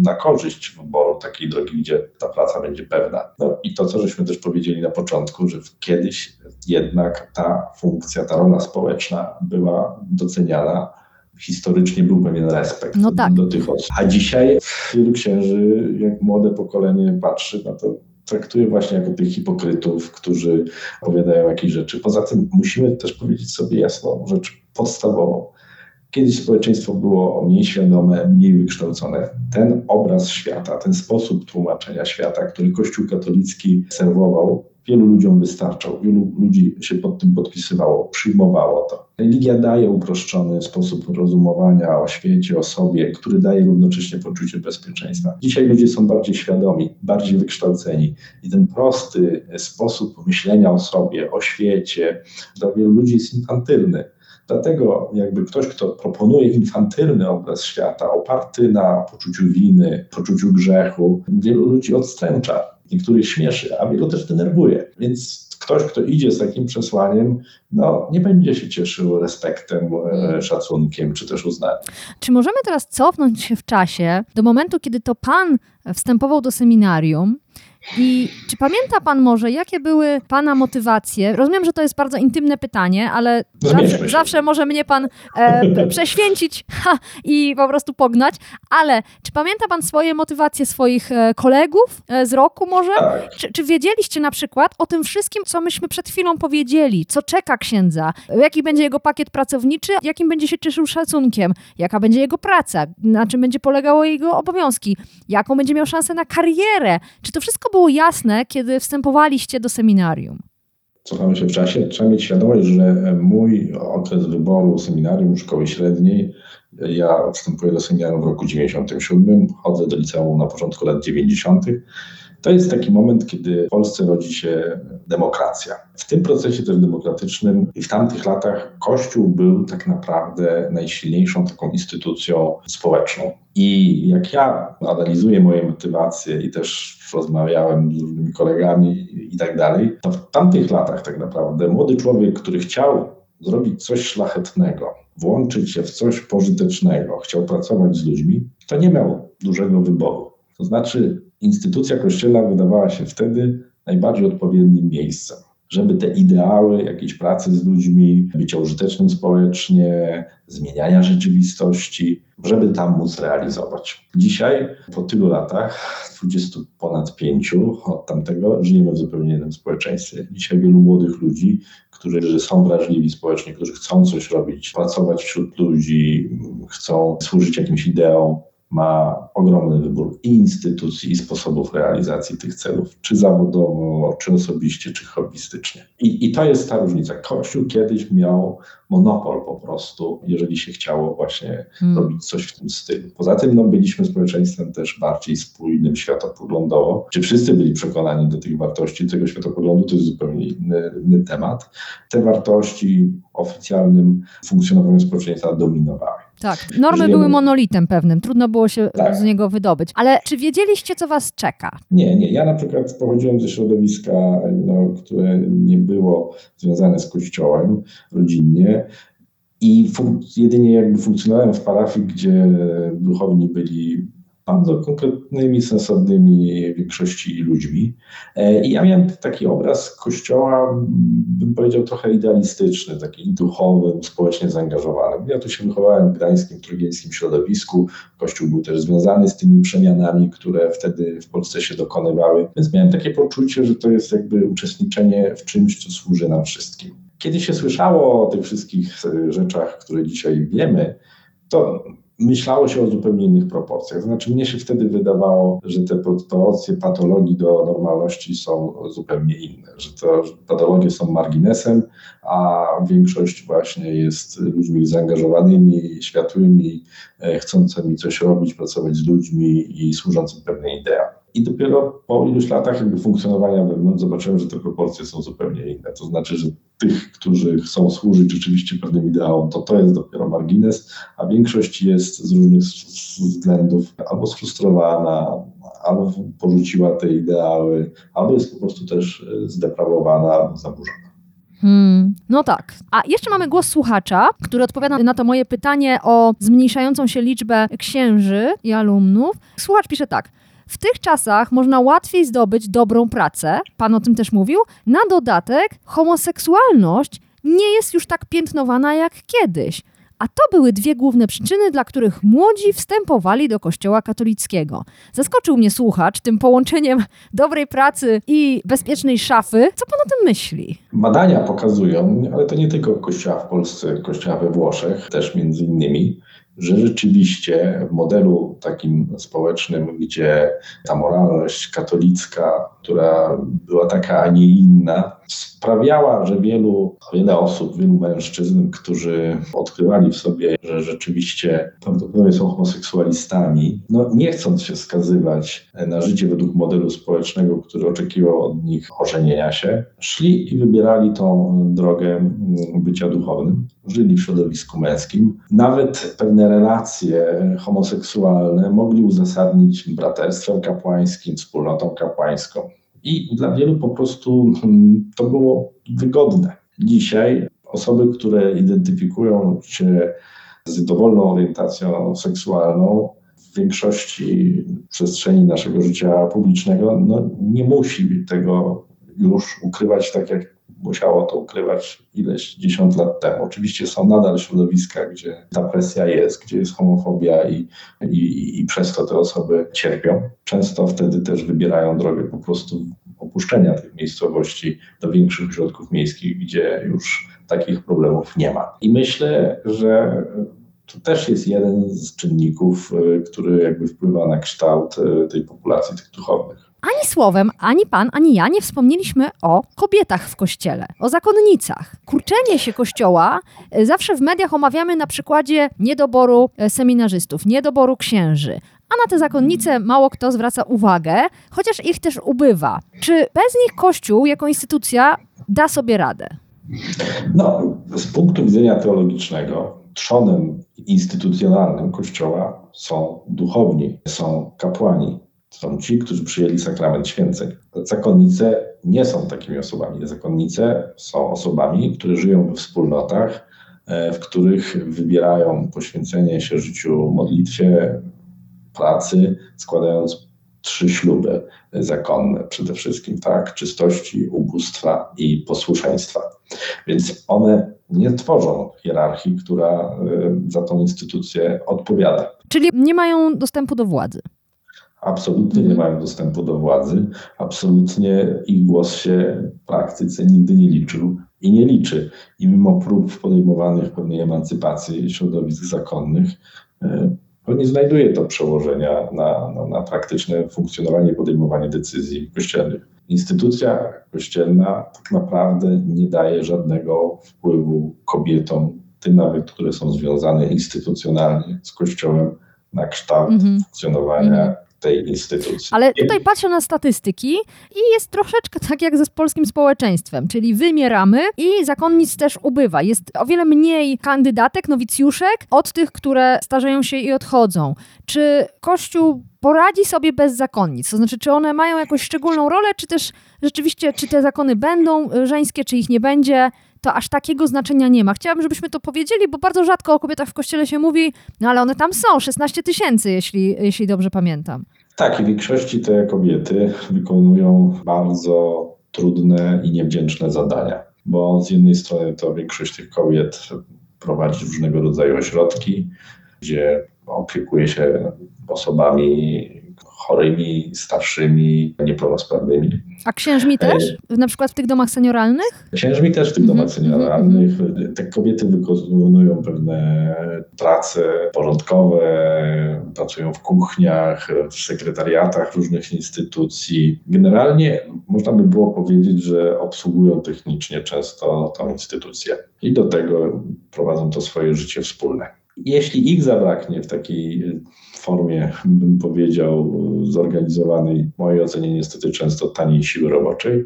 na korzyść wyboru takiej drogi, gdzie ta praca będzie pewna. No i to, co żeśmy też powiedzieli na początku, że kiedyś jednak ta funkcja, ta rola społeczna była doceniana historycznie był pewien respekt no tak. do tych osób. A dzisiaj wielu księży, jak młode pokolenie patrzy, no to traktuje właśnie jako tych hipokrytów, którzy opowiadają jakieś rzeczy. Poza tym musimy też powiedzieć sobie jasną rzecz podstawową. Kiedyś społeczeństwo było mniej świadome, mniej wykształcone. Ten obraz świata, ten sposób tłumaczenia świata, który Kościół katolicki serwował, wielu ludziom wystarczał, wielu ludzi się pod tym podpisywało, przyjmowało to. Religia daje uproszczony sposób rozumowania o świecie, o sobie, który daje równocześnie poczucie bezpieczeństwa. Dzisiaj ludzie są bardziej świadomi, bardziej wykształceni i ten prosty sposób myślenia o sobie, o świecie, dla wielu ludzi jest infantylny. Dlatego jakby ktoś, kto proponuje infantylny obraz świata, oparty na poczuciu winy, poczuciu grzechu, wielu ludzi odstręcza niektórych śmieszy, a wielu też denerwuje. Więc ktoś, kto idzie z takim przesłaniem, no, nie będzie się cieszył respektem, e, mm. szacunkiem czy też uznaniem. Czy możemy teraz cofnąć się w czasie do momentu, kiedy to pan wstępował do seminarium I czy pamięta pan może, jakie były pana motywacje? Rozumiem, że to jest bardzo intymne pytanie, ale zawsze, zawsze, może mnie pan e, prześwięcić ha, i po prostu pognać. Ale czy pamięta pan swoje motywacje swoich e, kolegów e, z roku może? Tak. Czy, czy wiedzieliście na przykład o tym wszystkim, co myśmy przed chwilą powiedzieli? Co czeka księdza? Jaki będzie jego pakiet pracowniczy? Jakim będzie się cieszył szacunkiem? Jaka będzie jego praca? Na czym będzie polegało jego obowiązki? Jaką będzie miał szansę na karierę? Czy to wszystko było jasne, kiedy wstępowaliście do seminarium? Cofamy się w czasie. Trzeba mieć świadomość, że mój okres wyboru seminarium szkoły średniej, ja wstępuję do seminarium w roku 97, chodzę do liceum na początku lat 90. To jest taki moment, kiedy w Polsce rodzi się demokracja. W tym procesie też demokratycznym i w tamtych latach Kościół był tak naprawdę najsilniejszą taką instytucją społeczną. I jak ja analizuję moje motywacje i też rozmawiałem z różnymi kolegami i tak dalej, to w tamtych latach tak naprawdę młody człowiek, który chciał zrobić coś szlachetnego, włączyć się w coś pożytecznego, chciał pracować z ludźmi, to nie miał dużego wyboru. To znaczy, instytucja kościelna wydawała się wtedy najbardziej odpowiednim miejscem, żeby te ideały jakiejś pracy z ludźmi, bycia użytecznym społecznie, zmieniania rzeczywistości, żeby tam móc realizować. Dzisiaj, po tylu latach, 20 ponad pięciu od tamtego, żyjemy w zupełnie innym społeczeństwie. Dzisiaj wielu młodych ludzi, którzy są wrażliwi społecznie, którzy chcą coś robić, pracować wśród ludzi, chcą służyć jakimś ideom, ma ogromny wybór i instytucji, i sposobów realizacji tych celów, czy zawodowo, czy osobiście, czy hobbystycznie. I, I to jest ta różnica. Kościół kiedyś miał monopol po prostu, jeżeli się chciało właśnie hmm. robić coś w tym stylu. Poza tym no, byliśmy społeczeństwem też bardziej spójnym światopoglądowo. Czy wszyscy byli przekonani do tych wartości tego światopoglądu, to jest zupełnie inny, inny temat. Te wartości oficjalnym funkcjonowaniu społeczeństwa dominowały. Tak, normy Żyjemy... były monolitem pewnym, trudno było się tak. z niego wydobyć. Ale czy wiedzieliście, co was czeka? Nie, nie. Ja na przykład pochodziłem ze środowiska, no, które nie było związane z kościołem rodzinnie. I jedynie jakby funkcjonowałem w parafii, gdzie duchowni byli bardzo konkretnymi, sensownymi większości ludźmi. E, I ja miałem taki obraz kościoła, bym powiedział, trochę idealistyczny, taki duchowym, społecznie zaangażowanym. Ja tu się wychowałem w gdańskim, trójmiejskim środowisku. Kościół był też związany z tymi przemianami, które wtedy w Polsce się dokonywały, więc miałem takie poczucie, że to jest jakby uczestniczenie w czymś, co służy nam wszystkim. Kiedy się słyszało o tych wszystkich e, rzeczach, które dzisiaj wiemy, to myślało się o zupełnie innych proporcjach. Znaczy, mnie się wtedy wydawało, że te proporcje patologii do normalności są zupełnie inne, że to że patologie są marginesem, a większość właśnie jest ludźmi zaangażowanymi, światłymi, e, chcącymi coś robić, pracować z ludźmi i służącym pewnej idei. I dopiero po iluś latach jakby funkcjonowania wewnątrz zobaczyłem, że te proporcje są zupełnie inne. To znaczy, że tych, którzy chcą służyć rzeczywiście pewnym ideałom, to to jest dopiero margines, a większość jest z różnych względów albo sfrustrowana, albo porzuciła te ideały, albo jest po prostu też e, zdeprawowana albo zaburzona. Hmm, no tak. A jeszcze mamy głos słuchacza, który odpowiada na to moje pytanie o zmniejszającą się liczbę księży i alumnów. Słuchacz pisze tak. W tych czasach można łatwiej zdobyć dobrą pracę, pan o tym też mówił. Na dodatek, homoseksualność nie jest już tak piętnowana jak kiedyś. A to były dwie główne przyczyny, dla których młodzi wstępowali do kościoła katolickiego. Zaskoczył mnie słuchacz tym połączeniem dobrej pracy i bezpiecznej szafy. Co pan o tym myśli? Badania pokazują, ale to nie tylko kościoła w Polsce, kościoła we Włoszech, też między innymi, że rzeczywiście w modelu takim społecznym, gdzie ta moralność katolicka, która była taka, a nie inna, sprawiała, że wielu, wiele osób, wielu mężczyzn, którzy odkrywali w sobie, że rzeczywiście prawdopodobnie są homoseksualistami, no nie chcąc się skazywać na życie według modelu społecznego, który oczekiwał od nich ożenienia się, szli i wybierali tą drogę bycia duchownym. Żyli w środowisku męskim. Nawet pewne relacje homoseksualne mogli uzasadnić braterstwem kapłańskim, wspólnotą kapłańską. I dla wielu po prostu hmm, to było wygodne. Dzisiaj osoby, które identyfikują się z dowolną orientacją seksualną, w większości przestrzeni naszego życia publicznego no, nie musi tego już ukrywać tak, jak musiało to ukrywać ileś dziesiąt lat temu. Oczywiście są nadal środowiska, gdzie ta presja jest, gdzie jest homofobia i, i, i przez to te osoby cierpią. Często wtedy też wybierają drogę po prostu opuszczenia tych miejscowości do większych ośrodków miejskich, gdzie już takich problemów nie ma. I myślę, że to też jest jeden z czynników, y, który jakby wpływa na kształt y, tej populacji tych duchownych. Ani słowem, ani pan, ani ja nie wspomnieliśmy o kobietach w kościele, o zakonnicach. Kurczenie się kościoła y, zawsze w mediach omawiamy na przykładzie niedoboru seminarzystów, niedoboru księży. A na te zakonnice mało kto zwraca uwagę, chociaż ich też ubywa. Czy bez nich Kościół jako instytucja da sobie radę? No, z punktu widzenia teologicznego, trzonem instytucjonalnym Kościoła są duchowni, są kapłani, są ci, którzy przyjęli sakrament święceń. Zakonnice nie są takimi osobami. Zakonnice są osobami, które żyją we wspólnotach, e, w których wybierają poświęcenie się życiu, modlitwie, pracy, składając trzy śluby zakonne przede wszystkim, tak? Czystości, ubóstwa i posłuszeństwa. Więc one nie tworzą hierarchii, która y, za tą instytucję odpowiada. Czyli nie mają dostępu do władzy. Absolutnie nie mhm. mają dostępu do władzy, absolutnie ich głos się w praktyce nigdy nie liczył i nie liczy. I mimo prób podejmowanych pewnej emancypacji środowisk zakonnych, to nie znajduje to przełożenia na, na, na praktyczne funkcjonowanie, podejmowanie decyzji kościelnych. Instytucja kościelna tak naprawdę nie daje żadnego wpływu kobietom, tym nawet, które są związane instytucjonalnie z Kościołem, na kształt mm -hmm. funkcjonowania mm -hmm tej instytucji. Ale tutaj patrzę na statystyki i jest troszeczkę tak jak ze polskim społeczeństwem, czyli wymieramy i zakonnic też ubywa. Jest o wiele mniej kandydatek, nowicjuszek od tych, które starzeją się i odchodzą. Czy Kościół poradzi sobie bez zakonnic? To znaczy, czy one mają jakąś szczególną rolę, czy też rzeczywiście, czy te zakony będą żeńskie, czy ich nie będzie? To aż takiego znaczenia nie ma. Chciałabym, żebyśmy to powiedzieli, bo bardzo rzadko o kobietach w kościele się mówi, no ale one tam są, 16 tysięcy, jeśli, jeśli dobrze pamiętam. Tak, i w większości te kobiety wykonują bardzo trudne i niewdzięczne zadania, bo z jednej strony to większość tych kobiet prowadzi różnego rodzaju ośrodki, gdzie opiekuje się osobami chorymi, starszymi, niepełnosprawnymi. A księżmi też? Na przykład w tych domach senioralnych? Księżmi też w tych domach mhm. senioralnych. Te kobiety wykonują pewne prace porządkowe, pracują w kuchniach, w sekretariatach różnych instytucji. Generalnie można by było powiedzieć, że obsługują technicznie często tą instytucję i do tego prowadzą to swoje życie wspólne. Jeśli ich zabraknie w takiej formie, bym powiedział, zorganizowanej, w mojej ocenie niestety często taniej siły roboczej,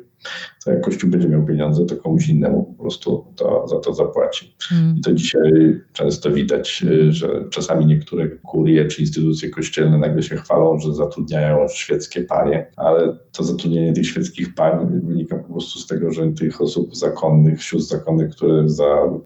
to jak Kościół będzie miał pieniądze, to komuś innemu po prostu to, za to zapłaci. Mm. I to dzisiaj często widać, y, że czasami niektóre kurie czy instytucje kościelne nagle się chwalą, że zatrudniają świeckie panie, ale to zatrudnienie tych świeckich pań wynika po prostu z tego, że tych osób zakonnych, sióstr zakonnych, które za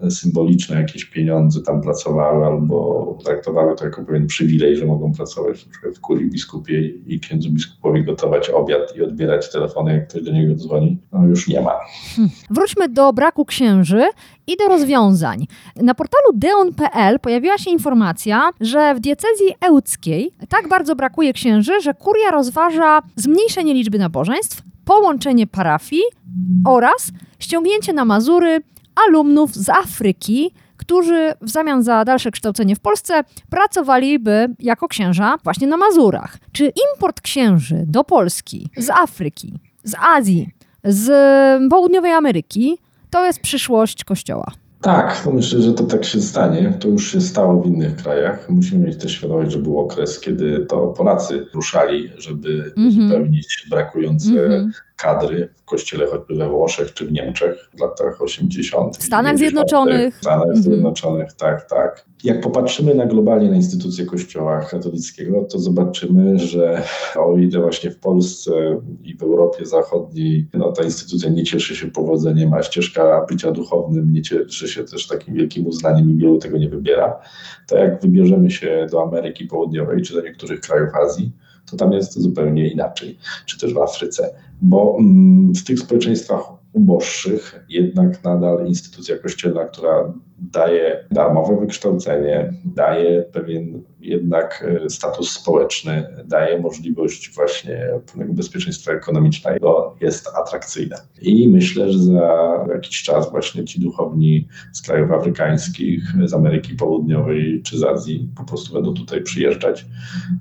symboliczne jakieś pieniądze tam pracowały albo traktowały to jako pewien przywilej, że mogą pracować w kurii biskupiej i księdzu biskupowi gotować obiad i odbierać telefony, jak ktoś do niego dzwoni, no już nie ma. Hmm. Wróćmy do braku księży i do rozwiązań. Na portalu deon.pl pojawiła się informacja, że w diecezji ełckiej tak bardzo brakuje księży, że kuria rozważa zmniejszenie liczby nabożeństw, połączenie parafii oraz ściągnięcie na Mazury alumnów z Afryki, którzy w zamian za dalsze kształcenie w Polsce pracowaliby jako księża właśnie na Mazurach. Czy import księży do Polski z Afryki, z Azji, z południowej Ameryki to jest przyszłość Kościoła? Tak, to myślę, że to tak się stanie. To już się stało w innych krajach. Musimy mieć też świadomość, że był okres, kiedy to Polacy ruszali, żeby mm -hmm. brakujące mm -hmm. Kadry w kościele choćby we Włoszech czy w Niemczech w latach 80. W Stanach Zjednoczonych. W Stanach mhm. Zjednoczonych, tak, tak. Jak popatrzymy na globalnie na instytucje Kościoła katolickiego, to zobaczymy, że o ile właśnie w Polsce i w Europie Zachodniej no, ta instytucja nie cieszy się powodzeniem, a ścieżka bycia duchownym nie cieszy się też takim wielkim uznaniem i wielu tego nie wybiera, to jak wybierzemy się do Ameryki Południowej czy do niektórych krajów Azji, to tam jest zupełnie inaczej, czy też w Afryce, bo mm, w tych społeczeństwach uboższych jednak nadal instytucja kościelna, która daje darmowe wykształcenie, daje pewien jednak e, status społeczny, daje możliwość właśnie pewnego bezpieczeństwa ekonomicznego, jest atrakcyjna. I myślę, że za jakiś czas właśnie ci duchowni z krajów afrykańskich, z Ameryki Południowej czy z Azji po prostu będą tutaj przyjeżdżać,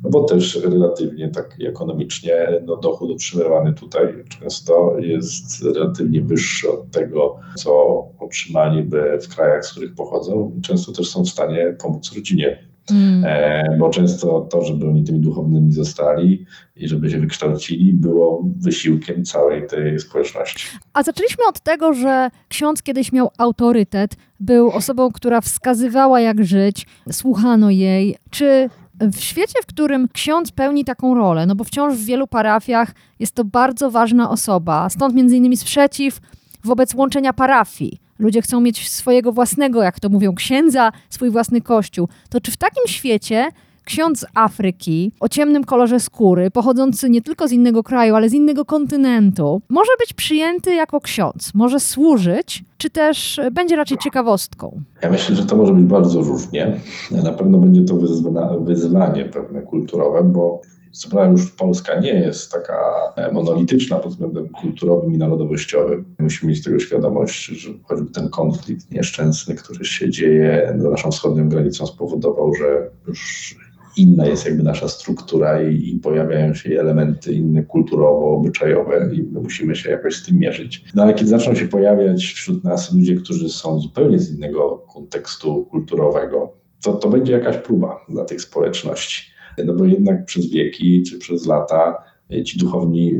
no bo też relatywnie tak ekonomicznie no dochód otrzymywany tutaj często jest relatywnie wyższy od tego, co otrzymaliby w krajach, z których pochodzą i często też są w stanie pomóc rodzinie. Mm. E, bo często to, żeby oni tymi duchownymi zostali i żeby się wykształcili, było wysiłkiem całej tej społeczności. A zaczęliśmy od tego, że ksiądz kiedyś miał autorytet, był osobą, która wskazywała, jak żyć, słuchano jej. Czy w świecie, w którym ksiądz pełni taką rolę, no bo wciąż w wielu parafiach jest to bardzo ważna osoba, stąd między innymi sprzeciw wobec łączenia parafii. Ludzie chcą mieć swojego własnego, jak to mówią, księdza, swój własny kościół. To czy w takim świecie ksiądz z Afryki o ciemnym kolorze skóry, pochodzący nie tylko z innego kraju, ale z innego kontynentu, może być przyjęty jako ksiądz, może służyć, czy też będzie raczej ciekawostką? Ja myślę, że to może być bardzo różnie. Na pewno będzie to wyzwanie pewne kulturowe, bo prawda już Polska nie jest taka monolityczna pod względem kulturowym i narodowościowym. Musimy mieć tego świadomość, że choćby ten konflikt nieszczęsny, który się dzieje za naszą wschodnią granicą spowodował, że już inna jest jakby nasza struktura i, i, pojawiają się elementy inne kulturowo, obyczajowe i my musimy się jakoś z tym mierzyć. No ale kiedy zaczną się pojawiać wśród nas ludzie, którzy są zupełnie z innego kontekstu kulturowego, to to będzie jakaś próba dla tych społeczności. No bo jednak przez wieki czy przez lata e, ci duchowni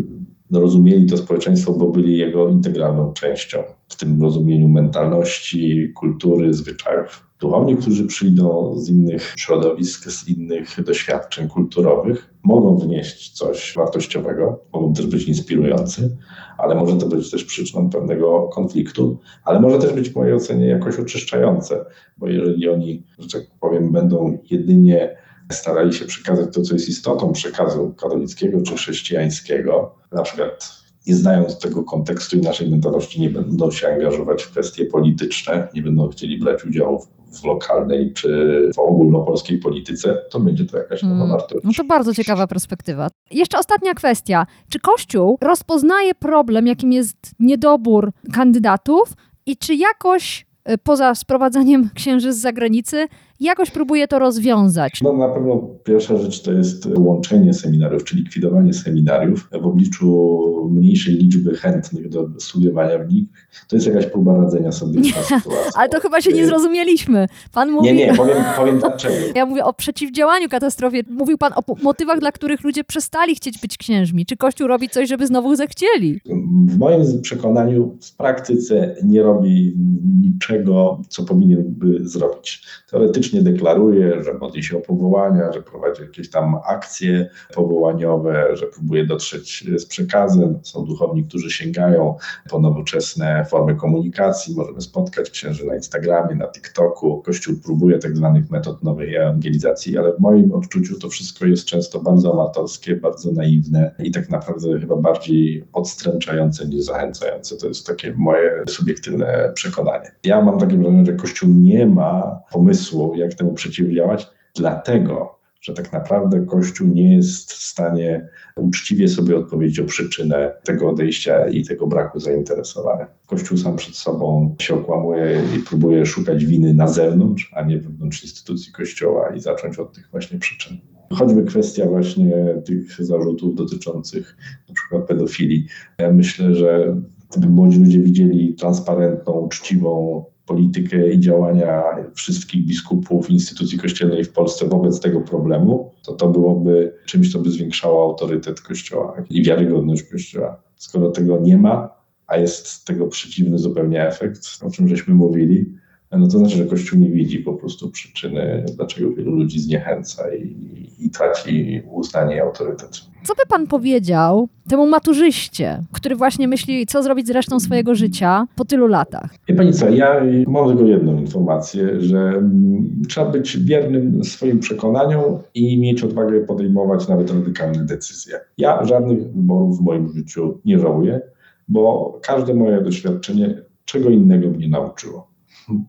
no, rozumieli to społeczeństwo, bo byli jego integralną częścią w tym rozumieniu mentalności, kultury, zwyczajów. Duchowni, którzy przyjdą z innych środowisk, z innych doświadczeń kulturowych, mogą wnieść coś wartościowego, mogą też być inspirujący, ale może to być też przyczyną pewnego konfliktu, ale może też być w mojej ocenie jakoś oczyszczające, bo jeżeli oni, że tak powiem, będą jedynie starali się przekazać to, co jest istotą przekazu katolickiego czy chrześcijańskiego, na przykład nie znając tego kontekstu i naszej mentalności, nie będą się angażować w kwestie polityczne, nie będą chcieli brać udziału w, w lokalnej czy w ogólnopolskiej polityce, to będzie to jakaś nowa mm. wartość. No to bardzo ciekawa perspektywa. Jeszcze ostatnia kwestia. Czy Kościół rozpoznaje problem, jakim jest niedobór kandydatów i czy jakoś y, poza sprowadzaniem księży z zagranicy, jakoś próbuje to rozwiązać. No na pewno pierwsza rzecz to jest łączenie seminariów, czy likwidowanie seminariów w obliczu mniejszej liczby chętnych do studiowania w nich. To jest jakaś próba radzenia sobie z sytuacją. Ale to chyba się nie zrozumieliśmy. Pan mówi... Nie, nie, powiem, powiem dlaczego. Ja mówię o przeciwdziałaniu katastrofie. Mówił Pan o motywach, dla których ludzie przestali chcieć być księżmi. Czy Kościół robi coś, żeby znowu zechcieli? W moim przekonaniu w praktyce nie robi niczego, co powinien by zrobić. Teoretycznie publicznie deklaruje, że modli się o powołania, że prowadzi jakieś tam akcje powołaniowe, że próbuje dotrzeć z przekazem. Są duchowni, którzy sięgają po nowoczesne formy komunikacji. Możemy spotkać księży na Instagramie, na TikToku. Kościół próbuje tak zwanych metod nowej ewangelizacji, ale w moim odczuciu to wszystko jest często bardzo amatorskie, bardzo naiwne i tak naprawdę chyba bardziej odstręczające niż zachęcające. To jest takie moje subiektywne przekonanie. Ja mam takie wrażenie, że Kościół nie ma pomysłu, jak temu przeciwdziałać, dlatego że tak naprawdę Kościół nie jest w stanie uczciwie sobie odpowiedzieć o przyczynę tego odejścia i tego braku zainteresowania. Kościół sam przed sobą się okłamuje i próbuje szukać winy na zewnątrz, a nie wewnątrz instytucji Kościoła i zacząć od tych właśnie przyczyn. Choćby kwestia właśnie tych zarzutów dotyczących na przykład pedofilii. Ja myślę, że gdyby młodzi ludzie widzieli transparentną, uczciwą politykę i działania wszystkich biskupów, instytucji kościelnej w Polsce wobec tego problemu, to to byłoby czymś, co by zwiększało autorytet Kościoła i wiarygodność Kościoła. Skoro tego nie ma, a jest tego przeciwny zupełnie efekt, o czym żeśmy mówili, no to znaczy, że Kościół nie widzi po prostu przyczyny, dlaczego wielu ludzi zniechęca i, i traci uznanie i autorytet. Co by pan powiedział temu maturzyście, który właśnie myśli, co zrobić z resztą swojego życia po tylu latach? Wie pani co, ja mam tylko jedną informację, że mm, trzeba być wiernym swoim przekonaniom i mieć odwagę podejmować nawet radykalne decyzje. Ja żadnych wyborów w moim życiu nie żałuję, bo każde moje doświadczenie czego innego mnie nauczyło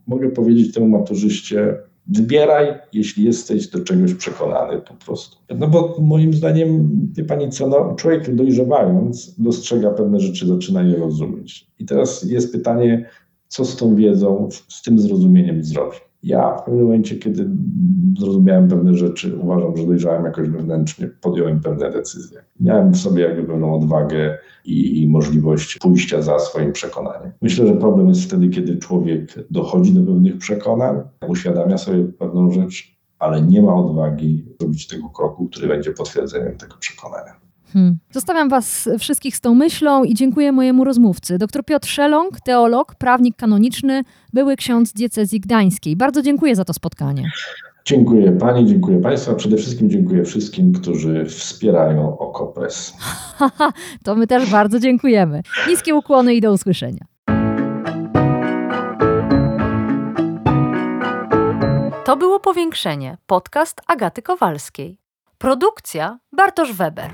mogę powiedzieć temu maturzyście, wybieraj, jeśli jesteś do czegoś przekonany po prostu. No bo moim zdaniem, wie pani co, no, człowiek dojrzewając dostrzega pewne rzeczy, zaczyna je rozumieć. I teraz jest pytanie, co z tą wiedzą, z tym zrozumieniem zrobi. Ja w pewnym momencie, kiedy zrozumiałem pewne rzeczy, uważam, że dojrzałem jakoś wewnętrznie, podjąłem pewne decyzje. Miałem w sobie jakby pewną odwagę i, i możliwość pójścia za swoim przekonaniem. Myślę, że problem jest wtedy, kiedy człowiek dochodzi do pewnych przekonań, uświadamia sobie pewną rzecz, ale nie ma odwagi zrobić tego kroku, który będzie potwierdzeniem tego przekonania. Hmm. Zostawiam Was wszystkich z tą myślą i dziękuję mojemu rozmówcy. Dr Piotr Szelong, teolog, prawnik kanoniczny, były ksiądz diecezji gdańskiej. Bardzo dziękuję za to spotkanie. Dziękuję Pani, dziękuję Państwu, a przede wszystkim dziękuję wszystkim, którzy wspierają Okopres. to my też bardzo dziękujemy. Niskie ukłony i do usłyszenia. To było Powiększenie, podcast Agaty Kowalskiej. Produkcja Bartosz Weber.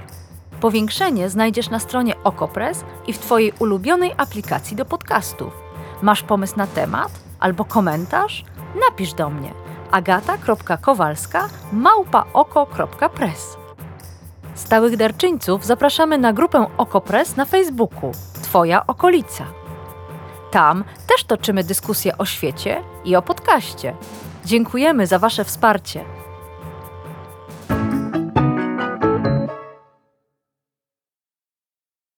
Powiększenie znajdziesz na stronie Okopres i w Twojej ulubionej aplikacji do podcastów. Masz pomysł na temat albo komentarz? Napisz do mnie agata.kowalska małpaoko.press. Stałych darczyńców zapraszamy na grupę Okopres na Facebooku Twoja okolica. Tam też toczymy dyskusje o świecie i o podcaście. Dziękujemy za Wasze wsparcie.